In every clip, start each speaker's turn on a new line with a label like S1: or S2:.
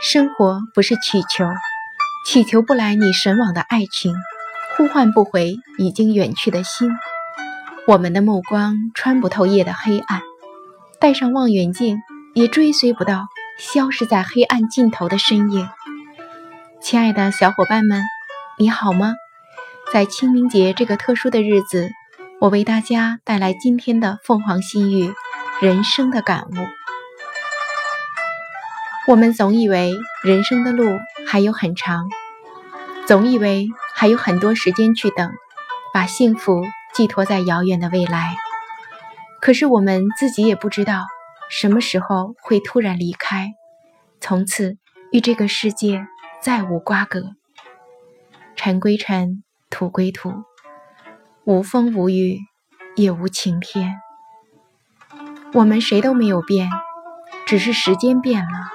S1: 生活不是祈求，祈求不来你神往的爱情，呼唤不回已经远去的心。我们的目光穿不透夜的黑暗，戴上望远镜也追随不到消失在黑暗尽头的身影。亲爱的小伙伴们，你好吗？在清明节这个特殊的日子。我为大家带来今天的凤凰新语，人生的感悟。我们总以为人生的路还有很长，总以为还有很多时间去等，把幸福寄托在遥远的未来。可是我们自己也不知道什么时候会突然离开，从此与这个世界再无瓜葛。尘归尘，土归土。无风无雨，也无晴天。我们谁都没有变，只是时间变了。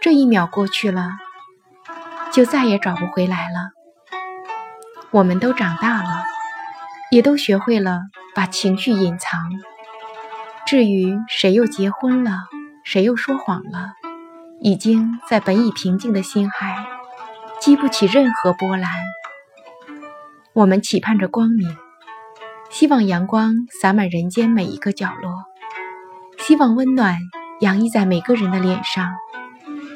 S1: 这一秒过去了，就再也找不回来了。我们都长大了，也都学会了把情绪隐藏。至于谁又结婚了，谁又说谎了，已经在本已平静的心海，激不起任何波澜。我们期盼着光明，希望阳光洒满人间每一个角落，希望温暖洋溢在每个人的脸上，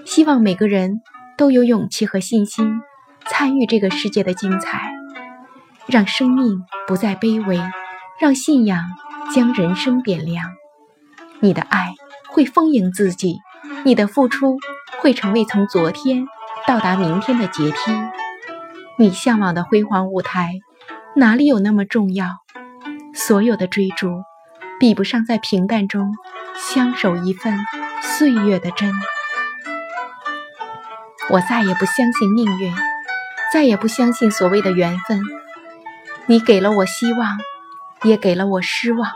S1: 希望每个人都有勇气和信心参与这个世界的精彩，让生命不再卑微，让信仰将人生点亮。你的爱会丰盈自己，你的付出会成为从昨天到达明天的阶梯。你向往的辉煌舞台，哪里有那么重要？所有的追逐，比不上在平淡中相守一份岁月的真。我再也不相信命运，再也不相信所谓的缘分。你给了我希望，也给了我失望。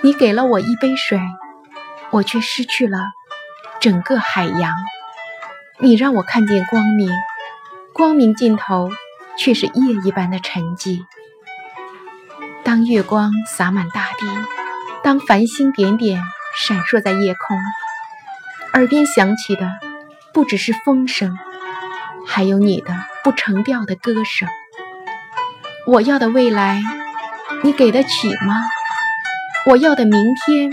S1: 你给了我一杯水，我却失去了整个海洋。你让我看见光明。光明尽头，却是夜一般的沉寂。当月光洒满大地，当繁星点点闪烁在夜空，耳边响起的不只是风声，还有你的不成调的歌声。我要的未来，你给得起吗？我要的明天，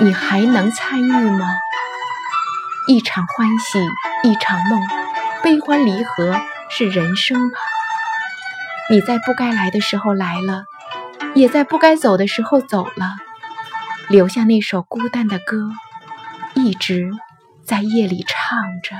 S1: 你还能参与吗？一场欢喜，一场梦。悲欢离合是人生吧？你在不该来的时候来了，也在不该走的时候走了，留下那首孤单的歌，一直在夜里唱着。